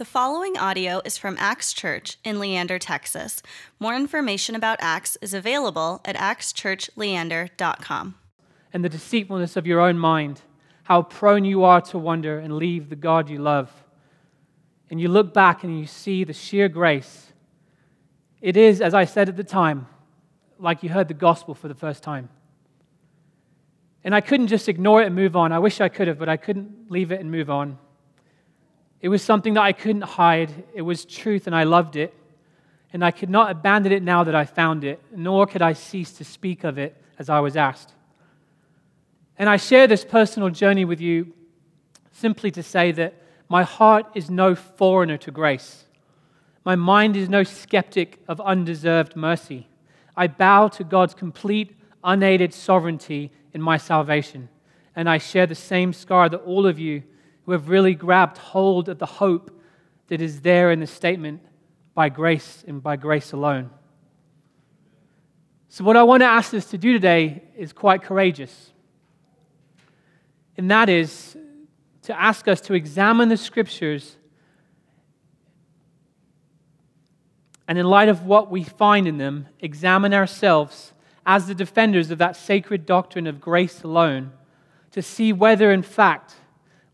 The following audio is from Axe Church in Leander, Texas. More information about Axe is available at axechurchleander.com. and the deceitfulness of your own mind, how prone you are to wander and leave the God you love. And you look back and you see the sheer grace. It is, as I said at the time, like you heard the gospel for the first time. And I couldn't just ignore it and move on. I wish I could have, but I couldn't leave it and move on. It was something that I couldn't hide. It was truth, and I loved it. And I could not abandon it now that I found it, nor could I cease to speak of it as I was asked. And I share this personal journey with you simply to say that my heart is no foreigner to grace. My mind is no skeptic of undeserved mercy. I bow to God's complete, unaided sovereignty in my salvation. And I share the same scar that all of you who have really grabbed hold of the hope that is there in the statement by grace and by grace alone. So, what I want to ask us to do today is quite courageous. And that is to ask us to examine the scriptures and, in light of what we find in them, examine ourselves as the defenders of that sacred doctrine of grace alone to see whether, in fact,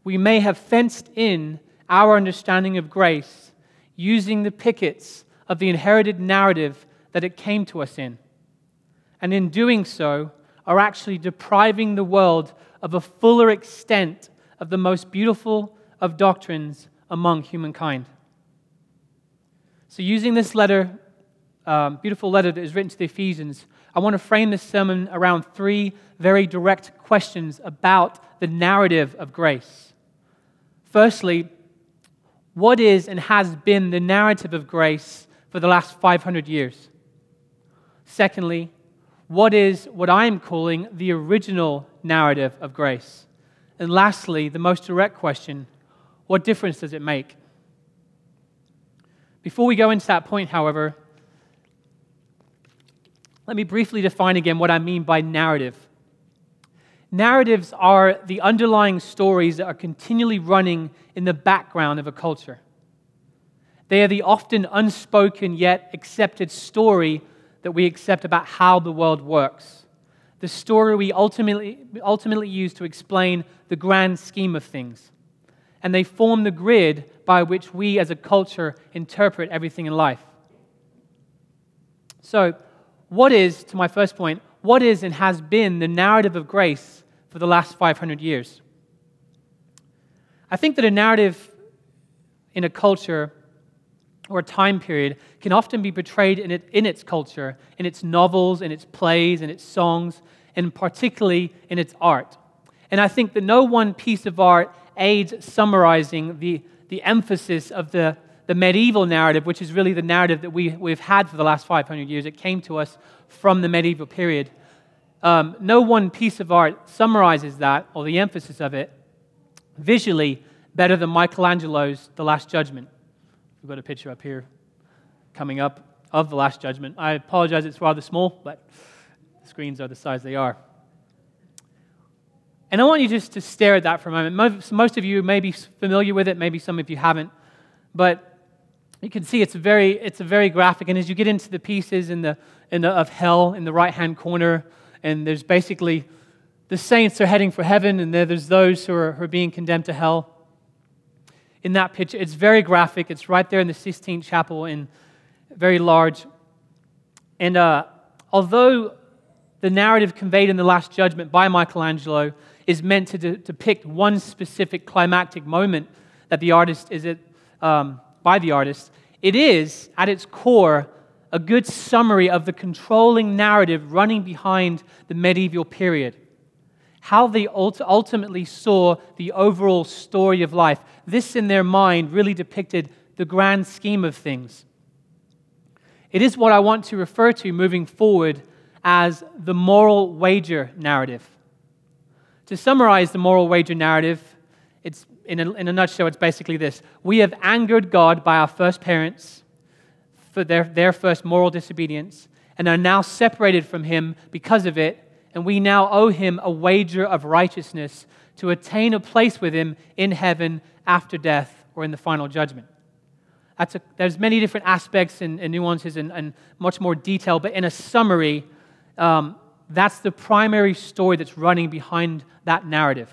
we may have fenced in our understanding of grace using the pickets of the inherited narrative that it came to us in. And in doing so, are actually depriving the world of a fuller extent of the most beautiful of doctrines among humankind. So, using this letter, um, beautiful letter that is written to the Ephesians, I want to frame this sermon around three very direct questions about the narrative of grace. Firstly, what is and has been the narrative of grace for the last 500 years? Secondly, what is what I'm calling the original narrative of grace? And lastly, the most direct question what difference does it make? Before we go into that point, however, let me briefly define again what I mean by narrative. Narratives are the underlying stories that are continually running in the background of a culture. They are the often unspoken yet accepted story that we accept about how the world works. The story we ultimately, ultimately use to explain the grand scheme of things. And they form the grid by which we as a culture interpret everything in life. So, what is, to my first point, what is and has been the narrative of grace for the last 500 years? I think that a narrative in a culture or a time period can often be portrayed in, it, in its culture, in its novels, in its plays, in its songs, and particularly in its art. And I think that no one piece of art aids summarizing the, the emphasis of the, the medieval narrative, which is really the narrative that we, we've had for the last 500 years. It came to us from the medieval period. Um, no one piece of art summarizes that, or the emphasis of it, visually better than Michelangelo's The Last Judgment. We've got a picture up here coming up of the Last Judgment. I apologize, it's rather small, but the screens are the size they are. And I want you just to stare at that for a moment. Most, most of you may be familiar with it, maybe some of you haven't. But you can see it's very, it's very graphic. And as you get into the pieces in the, in the, of hell in the right hand corner, and there's basically the saints are heading for heaven, and there's those who are, who are being condemned to hell. In that picture, it's very graphic. It's right there in the Sistine Chapel, in very large. And uh, although the narrative conveyed in the Last Judgment by Michelangelo is meant to de- depict one specific climactic moment that the artist is at, um, by the artist, it is at its core a good summary of the controlling narrative running behind the medieval period. How they ultimately saw the overall story of life. This, in their mind, really depicted the grand scheme of things. It is what I want to refer to moving forward as the moral wager narrative. To summarize the moral wager narrative, it's, in, a, in a nutshell, it's basically this We have angered God by our first parents for their, their first moral disobedience and are now separated from Him because of it, and we now owe Him a wager of righteousness to attain a place with Him in heaven after death or in the final judgment. That's a, there's many different aspects and, and nuances and, and, much more detail, but in a summary, um, that's the primary story that's running behind that narrative.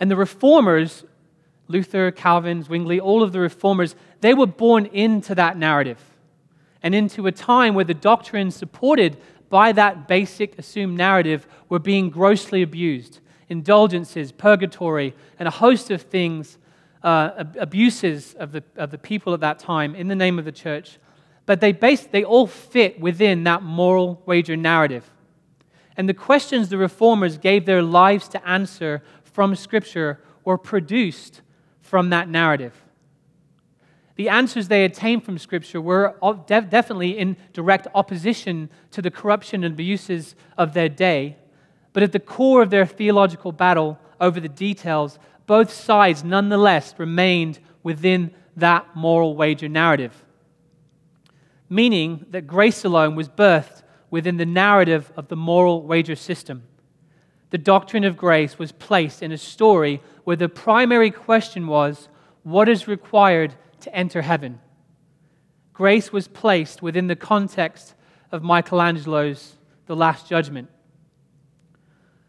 And the reformers, Luther, Calvin, Zwingli, all of the reformers, they were born into that narrative and into a time where the doctrines supported by that basic assumed narrative were being grossly abused. Indulgences, purgatory, and a host of things, uh, abuses of the, of the people at that time in the name of the church. But they, base, they all fit within that moral wager narrative. And the questions the reformers gave their lives to answer from Scripture were produced from that narrative. The answers they attained from Scripture were definitely in direct opposition to the corruption and abuses of their day. But at the core of their theological battle over the details, both sides nonetheless remained within that moral wager narrative. Meaning that grace alone was birthed within the narrative of the moral wager system the doctrine of grace was placed in a story where the primary question was what is required to enter heaven? Grace was placed within the context of Michelangelo's The Last Judgment.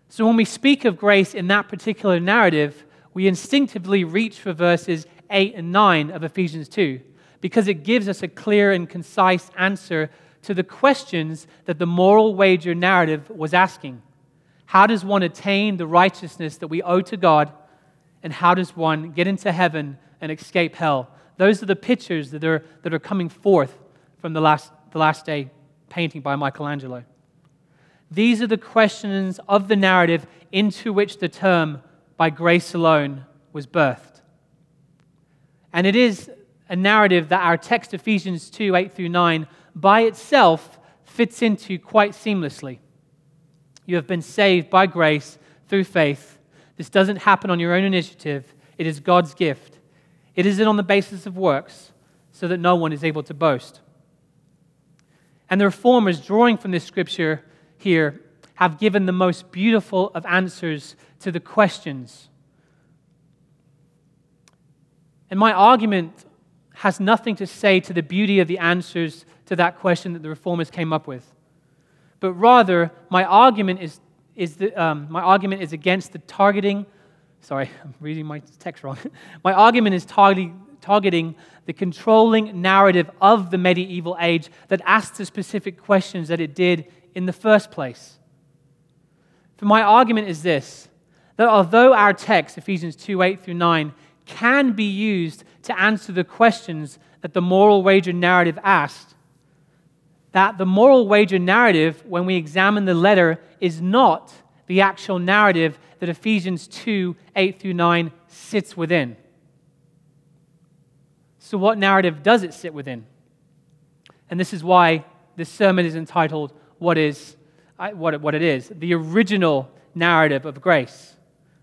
So when we speak of grace in that particular narrative, we instinctively reach for verses 8 and 9 of Ephesians 2 because it gives us a clear and concise answer to the questions that the moral wager narrative was asking. How does one attain the righteousness that we owe to God? And how does one get into heaven and escape hell? Those are the pictures that are, that are coming forth from the last, the last day painting by Michelangelo. These are the questions of the narrative into which the term by grace alone was birthed. And it is a narrative that our text, Ephesians 2 8 through 9, by itself fits into quite seamlessly. You have been saved by grace through faith. This doesn't happen on your own initiative, it is God's gift. It isn't on the basis of works, so that no one is able to boast. And the reformers, drawing from this scripture here, have given the most beautiful of answers to the questions. And my argument has nothing to say to the beauty of the answers to that question that the reformers came up with but rather my argument is, is the, um, my argument is against the targeting. Sorry, I'm reading my text wrong. my argument is targeting, targeting the controlling narrative of the medieval age that asked the specific questions that it did in the first place. For my argument is this that although our text, Ephesians 2 8 through 9, can be used to answer the questions that the moral wager narrative asked, that the moral wager narrative, when we examine the letter, is not the actual narrative that Ephesians 2 8 through 9 sits within. So, what narrative does it sit within? And this is why this sermon is entitled, What, is, what, what It Is the original narrative of grace.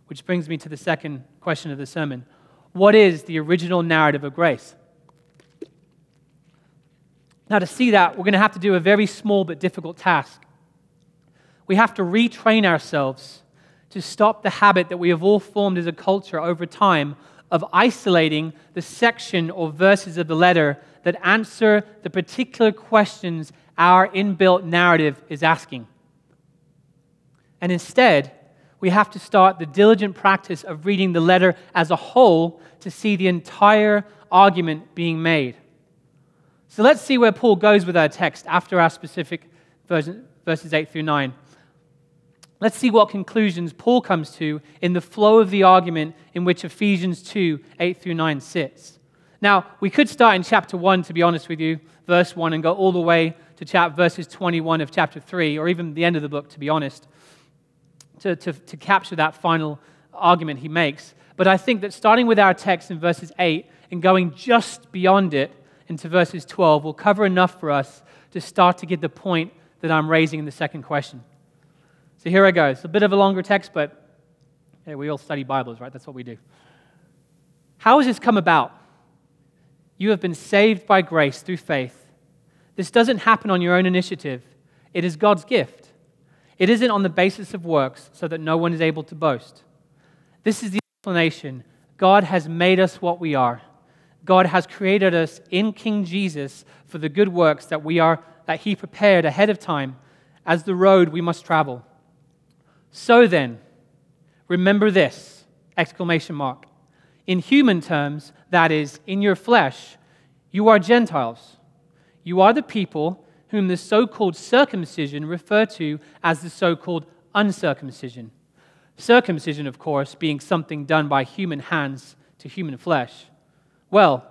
Which brings me to the second question of the sermon What is the original narrative of grace? Now, to see that, we're going to have to do a very small but difficult task. We have to retrain ourselves to stop the habit that we have all formed as a culture over time of isolating the section or verses of the letter that answer the particular questions our inbuilt narrative is asking. And instead, we have to start the diligent practice of reading the letter as a whole to see the entire argument being made. So let's see where Paul goes with our text after our specific verses 8 through 9. Let's see what conclusions Paul comes to in the flow of the argument in which Ephesians 2 8 through 9 sits. Now, we could start in chapter 1, to be honest with you, verse 1, and go all the way to chap- verses 21 of chapter 3, or even the end of the book, to be honest, to, to, to capture that final argument he makes. But I think that starting with our text in verses 8 and going just beyond it into verses 12 will cover enough for us to start to get the point that I'm raising in the second question. So here I go. It's a bit of a longer text, but hey, we all study Bibles, right? That's what we do. How has this come about? You have been saved by grace through faith. This doesn't happen on your own initiative, it is God's gift. It isn't on the basis of works so that no one is able to boast. This is the explanation God has made us what we are. God has created us in King Jesus for the good works that we are that he prepared ahead of time as the road we must travel. So then, remember this exclamation mark. In human terms, that is in your flesh, you are Gentiles. You are the people whom the so-called circumcision refer to as the so-called uncircumcision. Circumcision, of course, being something done by human hands to human flesh. Well,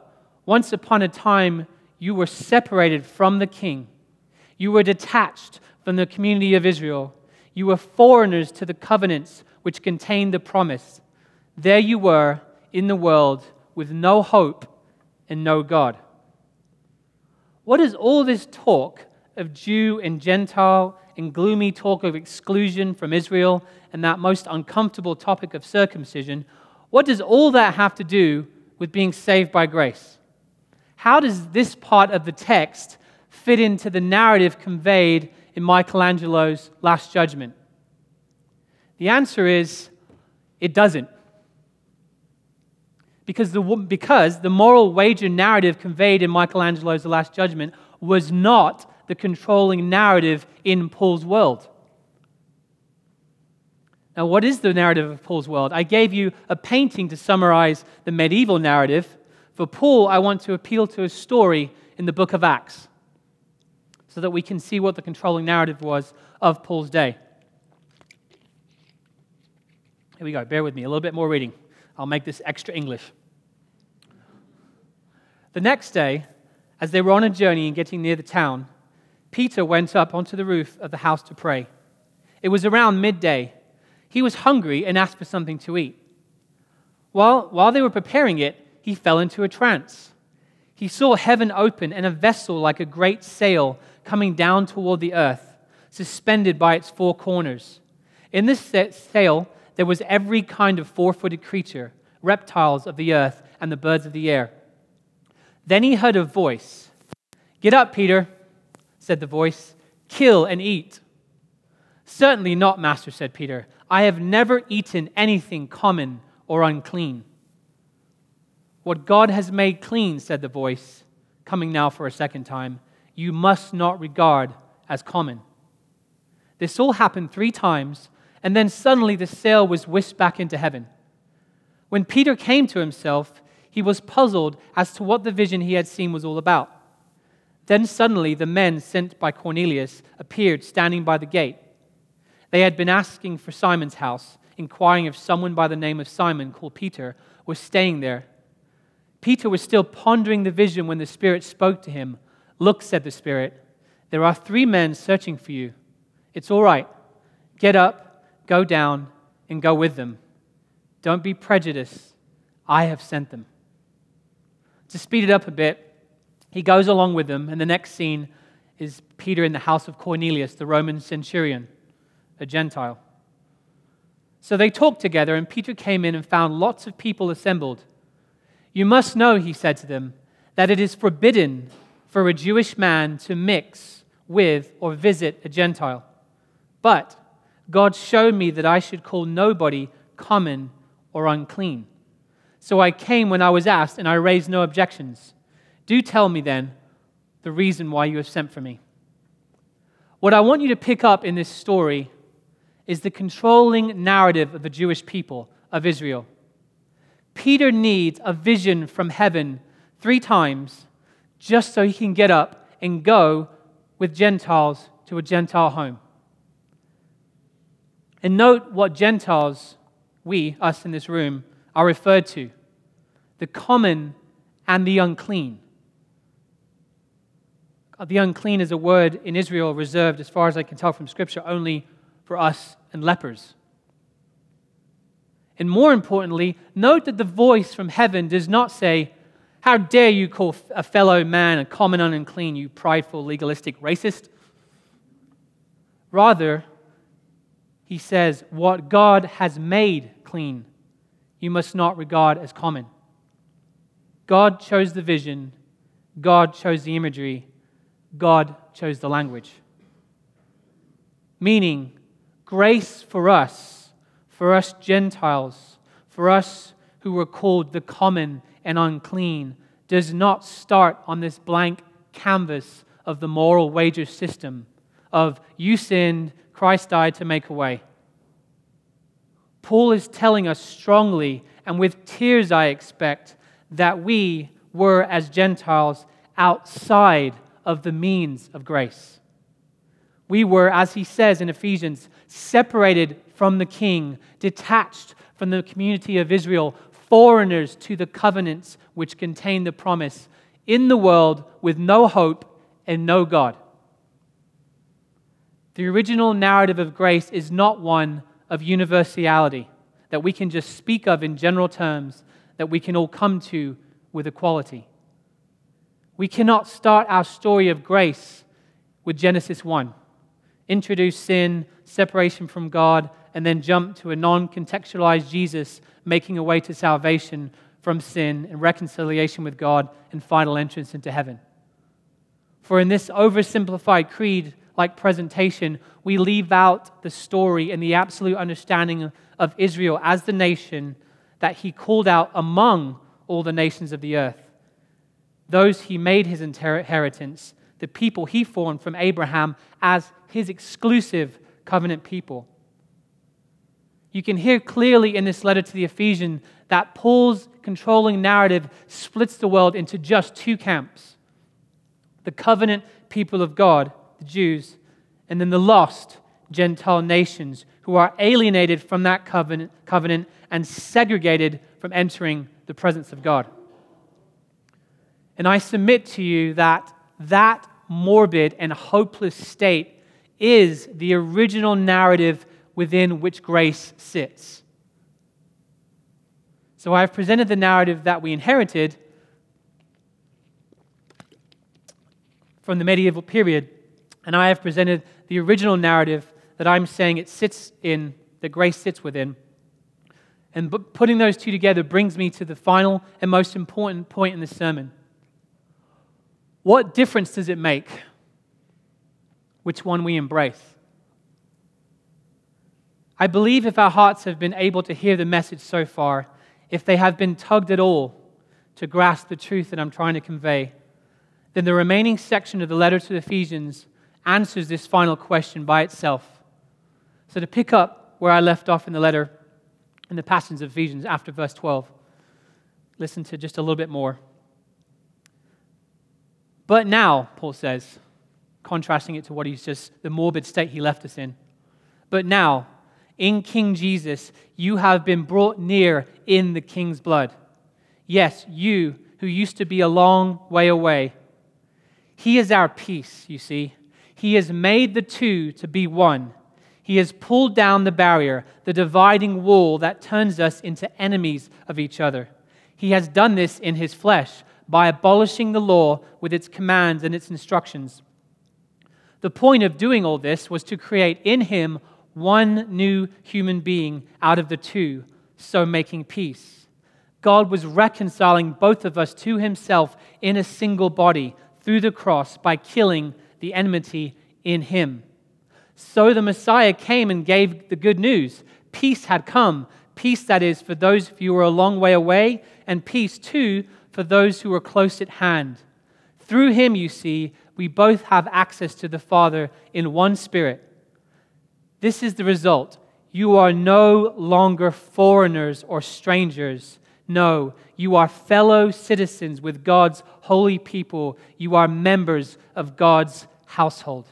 once upon a time, you were separated from the king. You were detached from the community of Israel. You were foreigners to the covenants which contained the promise. There you were in the world with no hope and no God. What is all this talk of Jew and Gentile and gloomy talk of exclusion from Israel and that most uncomfortable topic of circumcision? What does all that have to do with being saved by grace? How does this part of the text fit into the narrative conveyed in Michelangelo's Last Judgment? The answer is it doesn't. Because the, because the moral wager narrative conveyed in Michelangelo's The Last Judgment was not the controlling narrative in Paul's world. Now, what is the narrative of Paul's world? I gave you a painting to summarize the medieval narrative. For Paul, I want to appeal to a story in the book of Acts so that we can see what the controlling narrative was of Paul's day. Here we go. Bear with me. A little bit more reading. I'll make this extra English. The next day, as they were on a journey and getting near the town, Peter went up onto the roof of the house to pray. It was around midday he was hungry and asked for something to eat. While, while they were preparing it, he fell into a trance. He saw heaven open and a vessel like a great sail coming down toward the earth, suspended by its four corners. In this sail, there was every kind of four footed creature, reptiles of the earth, and the birds of the air. Then he heard a voice Get up, Peter, said the voice, kill and eat. Certainly not, Master, said Peter. I have never eaten anything common or unclean. What God has made clean, said the voice, coming now for a second time, you must not regard as common. This all happened three times, and then suddenly the sail was whisked back into heaven. When Peter came to himself, he was puzzled as to what the vision he had seen was all about. Then suddenly the men sent by Cornelius appeared standing by the gate. They had been asking for Simon's house, inquiring if someone by the name of Simon, called Peter, was staying there. Peter was still pondering the vision when the Spirit spoke to him. Look, said the Spirit, there are three men searching for you. It's all right. Get up, go down, and go with them. Don't be prejudiced. I have sent them. To speed it up a bit, he goes along with them, and the next scene is Peter in the house of Cornelius, the Roman centurion a Gentile. So they talked together, and Peter came in and found lots of people assembled. You must know, he said to them, that it is forbidden for a Jewish man to mix with or visit a Gentile. But God showed me that I should call nobody common or unclean. So I came when I was asked, and I raised no objections. Do tell me then the reason why you have sent for me. What I want you to pick up in this story is the controlling narrative of the Jewish people of Israel. Peter needs a vision from heaven three times just so he can get up and go with Gentiles to a Gentile home. And note what Gentiles, we, us in this room, are referred to the common and the unclean. The unclean is a word in Israel reserved, as far as I can tell from Scripture, only for us and lepers. And more importantly, note that the voice from heaven does not say, How dare you call a fellow man a common unclean, you prideful, legalistic racist? Rather, he says, What God has made clean, you must not regard as common. God chose the vision, God chose the imagery, God chose the language. Meaning, grace for us, for us Gentiles, for us who were called the common and unclean, does not start on this blank canvas of the moral wager system of you sinned, Christ died to make a way. Paul is telling us strongly, and with tears, I expect, that we were, as Gentiles, outside of the means of grace. We were, as he says in Ephesians, separated from the king, detached from the community of Israel, foreigners to the covenants which contain the promise, in the world with no hope and no God. The original narrative of grace is not one of universality that we can just speak of in general terms, that we can all come to with equality. We cannot start our story of grace with Genesis 1, introduce sin, separation from God, and then jump to a non contextualized Jesus making a way to salvation from sin and reconciliation with God and final entrance into heaven. For in this oversimplified creed like presentation, we leave out the story and the absolute understanding of Israel as the nation that he called out among all the nations of the earth. Those he made his inheritance, the people he formed from Abraham as his exclusive covenant people. You can hear clearly in this letter to the Ephesians that Paul's controlling narrative splits the world into just two camps the covenant people of God, the Jews, and then the lost Gentile nations who are alienated from that covenant, covenant and segregated from entering the presence of God. And I submit to you that that morbid and hopeless state is the original narrative within which grace sits. So I have presented the narrative that we inherited from the medieval period, and I have presented the original narrative that I'm saying it sits in, that grace sits within. And putting those two together brings me to the final and most important point in the sermon. What difference does it make which one we embrace? I believe if our hearts have been able to hear the message so far, if they have been tugged at all to grasp the truth that I'm trying to convey, then the remaining section of the letter to the Ephesians answers this final question by itself. So, to pick up where I left off in the letter, in the passage of Ephesians after verse 12, listen to just a little bit more. But now, Paul says, contrasting it to what he's just, the morbid state he left us in. But now, in King Jesus, you have been brought near in the King's blood. Yes, you who used to be a long way away. He is our peace, you see. He has made the two to be one. He has pulled down the barrier, the dividing wall that turns us into enemies of each other. He has done this in his flesh by abolishing the law with its commands and its instructions. The point of doing all this was to create in him one new human being out of the two, so making peace. God was reconciling both of us to himself in a single body through the cross by killing the enmity in him. So the Messiah came and gave the good news. Peace had come. Peace, that is, for those of you who are a long way away, and peace, too, for those who are close at hand. Through him, you see, we both have access to the Father in one spirit. This is the result. You are no longer foreigners or strangers. No, you are fellow citizens with God's holy people. You are members of God's household.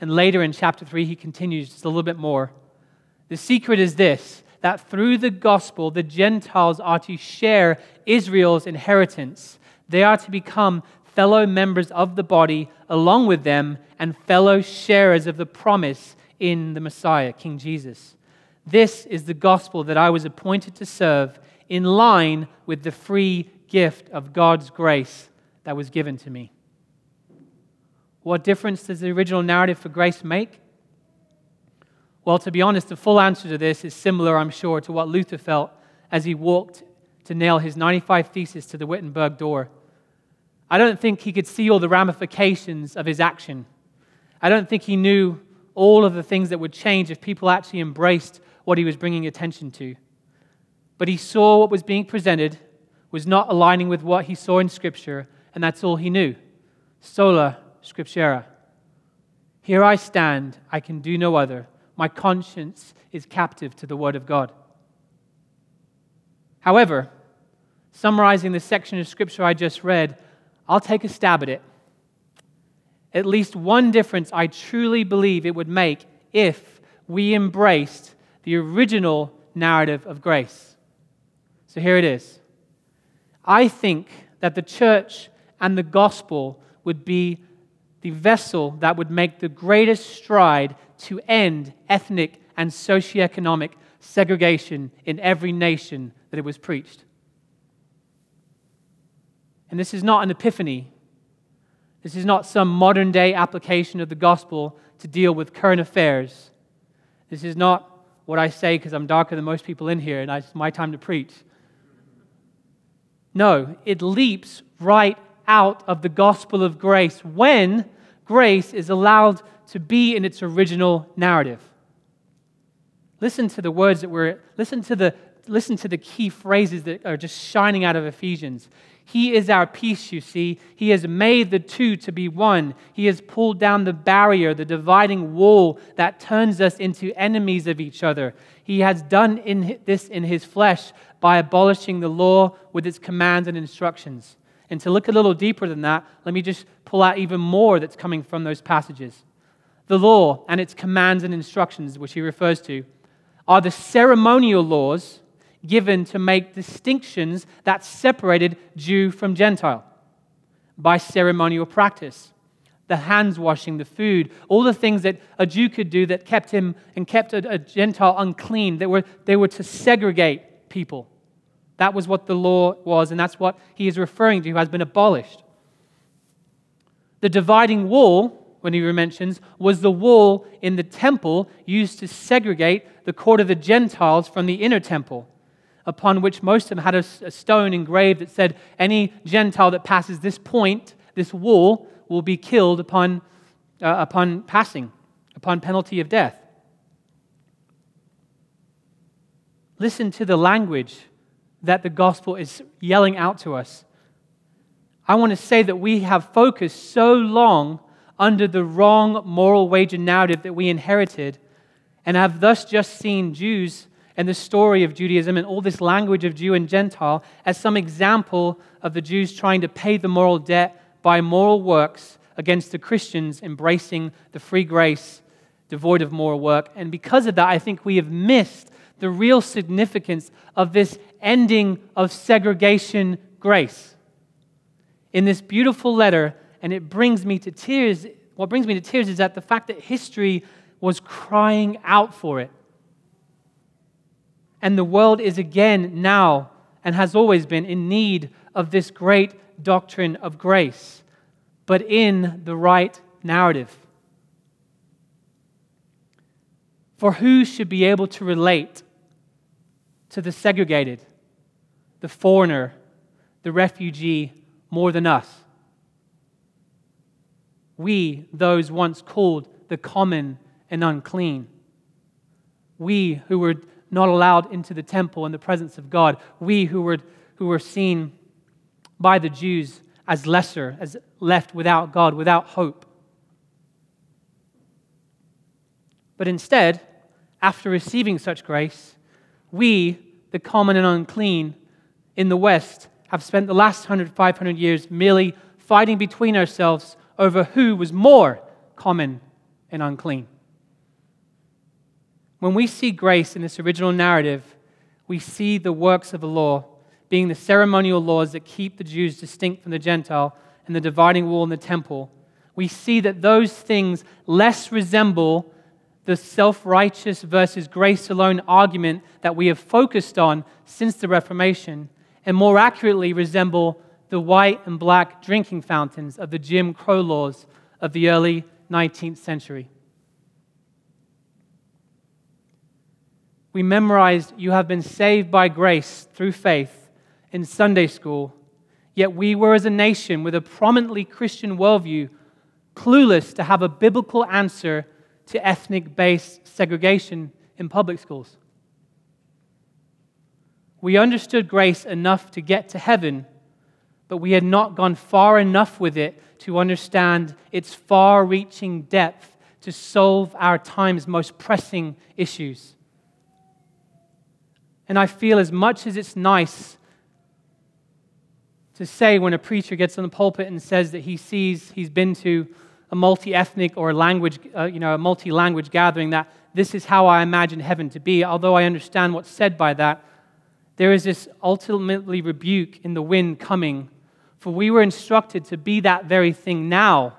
And later in chapter 3, he continues just a little bit more. The secret is this that through the gospel, the Gentiles are to share Israel's inheritance. They are to become fellow members of the body along with them and fellow sharers of the promise in the Messiah, King Jesus. This is the gospel that I was appointed to serve in line with the free gift of God's grace that was given to me. What difference does the original narrative for grace make? Well, to be honest, the full answer to this is similar, I'm sure, to what Luther felt as he walked to nail his 95 Theses to the Wittenberg door. I don't think he could see all the ramifications of his action. I don't think he knew all of the things that would change if people actually embraced what he was bringing attention to. But he saw what was being presented was not aligning with what he saw in Scripture, and that's all he knew. Sola Scriptura. Here I stand, I can do no other. My conscience is captive to the Word of God. However, summarizing the section of Scripture I just read, I'll take a stab at it. At least one difference I truly believe it would make if we embraced the original narrative of grace. So here it is. I think that the church and the gospel would be the vessel that would make the greatest stride to end ethnic and socioeconomic segregation in every nation that it was preached. And this is not an epiphany. This is not some modern day application of the gospel to deal with current affairs. This is not what I say because I'm darker than most people in here and it's my time to preach. No, it leaps right out of the gospel of grace when grace is allowed to be in its original narrative. Listen to the words that were, listen to the, listen to the key phrases that are just shining out of Ephesians. He is our peace, you see. He has made the two to be one. He has pulled down the barrier, the dividing wall that turns us into enemies of each other. He has done in this in his flesh by abolishing the law with its commands and instructions. And to look a little deeper than that, let me just pull out even more that's coming from those passages. The law and its commands and instructions, which he refers to, are the ceremonial laws given to make distinctions that separated Jew from Gentile by ceremonial practice. The hands washing, the food, all the things that a Jew could do that kept him and kept a, a Gentile unclean. They were, they were to segregate people. That was what the law was, and that's what he is referring to, has been abolished. The dividing wall when he mentions, was the wall in the temple used to segregate the court of the Gentiles from the inner temple upon which most of them had a, a stone engraved that said, Any Gentile that passes this point, this wall, will be killed upon, uh, upon passing, upon penalty of death. Listen to the language that the gospel is yelling out to us. I want to say that we have focused so long under the wrong moral wager narrative that we inherited and have thus just seen Jews and the story of Judaism and all this language of Jew and Gentile as some example of the Jews trying to pay the moral debt by moral works against the Christians embracing the free grace devoid of moral work. And because of that, I think we have missed the real significance of this ending of segregation grace. In this beautiful letter, and it brings me to tears, what brings me to tears is that the fact that history was crying out for it. And the world is again now and has always been in need of this great doctrine of grace, but in the right narrative. For who should be able to relate to the segregated, the foreigner, the refugee more than us? We, those once called the common and unclean. We who were not allowed into the temple in the presence of God. We who were, who were seen by the Jews as lesser, as left without God, without hope. But instead, after receiving such grace, we, the common and unclean in the West, have spent the last 100, 500 years merely fighting between ourselves over who was more common and unclean. When we see grace in this original narrative, we see the works of the law being the ceremonial laws that keep the Jews distinct from the Gentile and the dividing wall in the temple. We see that those things less resemble the self righteous versus grace alone argument that we have focused on since the Reformation, and more accurately resemble the white and black drinking fountains of the Jim Crow laws of the early 19th century. we memorized, You have been saved by grace through faith in Sunday school, yet we were, as a nation with a prominently Christian worldview, clueless to have a biblical answer to ethnic based segregation in public schools. We understood grace enough to get to heaven, but we had not gone far enough with it to understand its far reaching depth to solve our time's most pressing issues. And I feel as much as it's nice to say when a preacher gets on the pulpit and says that he sees he's been to a multi-ethnic or a language, uh, you know, a multi-language gathering that this is how I imagine heaven to be. Although I understand what's said by that, there is this ultimately rebuke in the wind coming. For we were instructed to be that very thing now.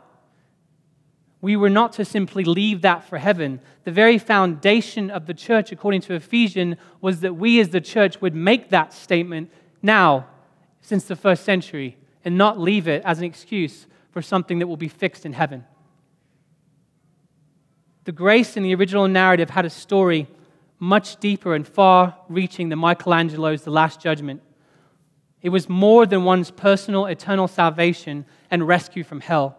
We were not to simply leave that for heaven. The very foundation of the church, according to Ephesians, was that we as the church would make that statement now since the first century and not leave it as an excuse for something that will be fixed in heaven. The grace in the original narrative had a story much deeper and far reaching than Michelangelo's The Last Judgment. It was more than one's personal eternal salvation and rescue from hell.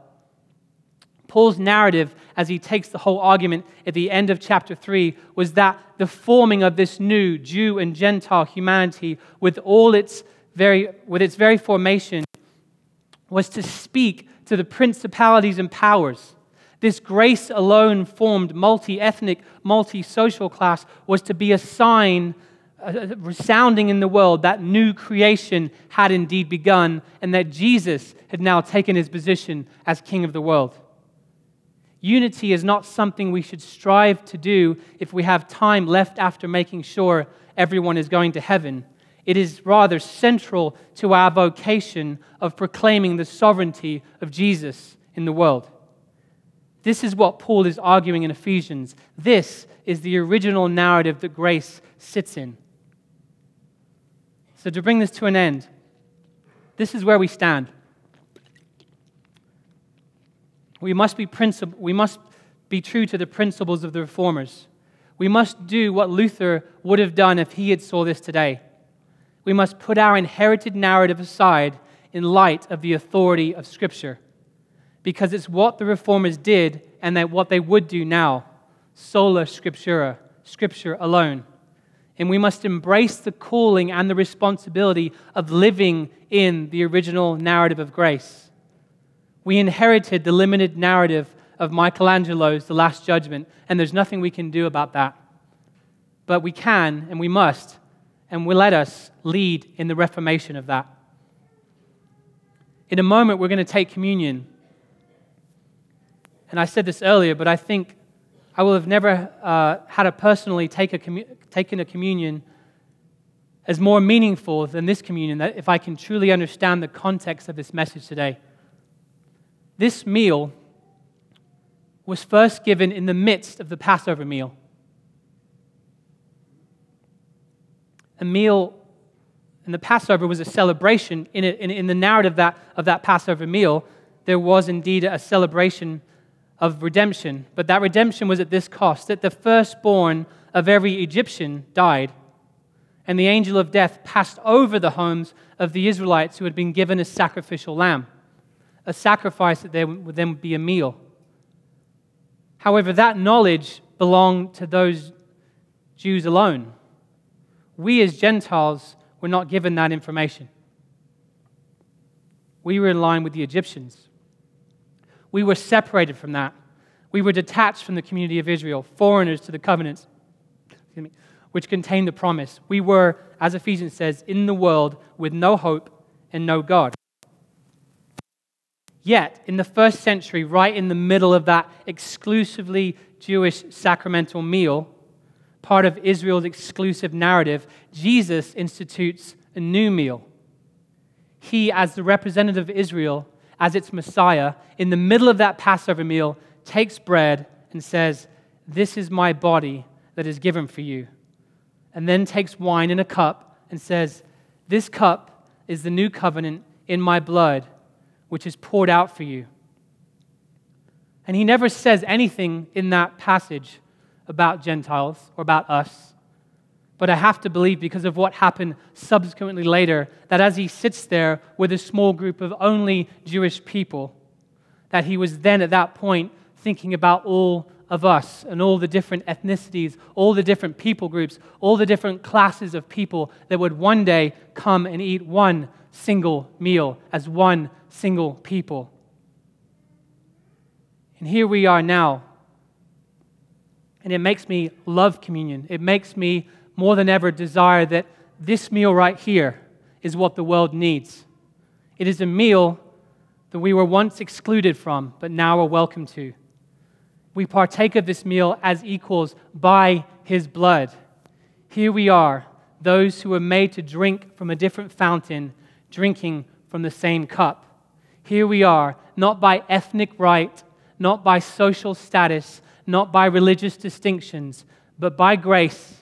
Paul's narrative, as he takes the whole argument at the end of chapter 3, was that the forming of this new Jew and Gentile humanity with all its very, with its very formation was to speak to the principalities and powers. This grace alone formed multi ethnic, multi social class was to be a sign Uh, resounding in the world that new creation had indeed begun and that Jesus had now taken his position as King of the world. Unity is not something we should strive to do if we have time left after making sure everyone is going to heaven. It is rather central to our vocation of proclaiming the sovereignty of Jesus in the world. This is what Paul is arguing in Ephesians. This is the original narrative that grace sits in. So, to bring this to an end, this is where we stand. We must be, princip- we must be true to the principles of the reformers. We must do what Luther would have done if he had saw this today we must put our inherited narrative aside in light of the authority of Scripture. Because it's what the reformers did and that what they would do now sola scriptura, Scripture alone. And we must embrace the calling and the responsibility of living in the original narrative of grace. We inherited the limited narrative of Michelangelo's The Last Judgment, and there's nothing we can do about that. But we can and we must and will let us lead in the reformation of that. In a moment, we're going to take communion. And I said this earlier, but I think I will have never uh, had a personally take a commu- taken a communion as more meaningful than this communion, that if I can truly understand the context of this message today. This meal was first given in the midst of the Passover meal. a meal, and the Passover was a celebration. In, it, in, in the narrative that, of that Passover meal, there was indeed a celebration of redemption. But that redemption was at this cost that the firstborn of every Egyptian died, and the angel of death passed over the homes of the Israelites who had been given a sacrificial lamb, a sacrifice that there would then be a meal. However, that knowledge belonged to those Jews alone we as Gentiles were not given that information. We were in line with the Egyptians. We were separated from that. We were detached from the community of Israel, foreigners to the covenants, me, which contained the promise. We were, as Ephesians says, in the world with no hope and no God. Yet, in the first century, right in the middle of that exclusively Jewish sacramental meal, part of Israel's exclusive narrative, Jesus institutes a new meal. He, as the representative of Israel, as its Messiah, in the middle of that Passover meal, takes bread and says, This is my body that is given for you. And then takes wine in a cup and says, This cup is the new covenant in my blood, which is poured out for you. And he never says anything in that passage about Gentiles or about us. But I have to believe, because of what happened subsequently later, that as he sits there with a small group of only Jewish people, that he was then at that point thinking about all of us and all the different ethnicities, all the different people groups, all the different classes of people that would one day come and eat one single meal as one single people. And here we are now. And it makes me love communion. It makes me more than ever desire that this meal right here is what the world needs. It is a meal that we were once excluded from, but now are welcome to. We partake of this meal as equals by his blood. Here we are, those who were made to drink from a different fountain, drinking from the same cup. Here we are, not by ethnic right, not by social status, not by religious distinctions, but by grace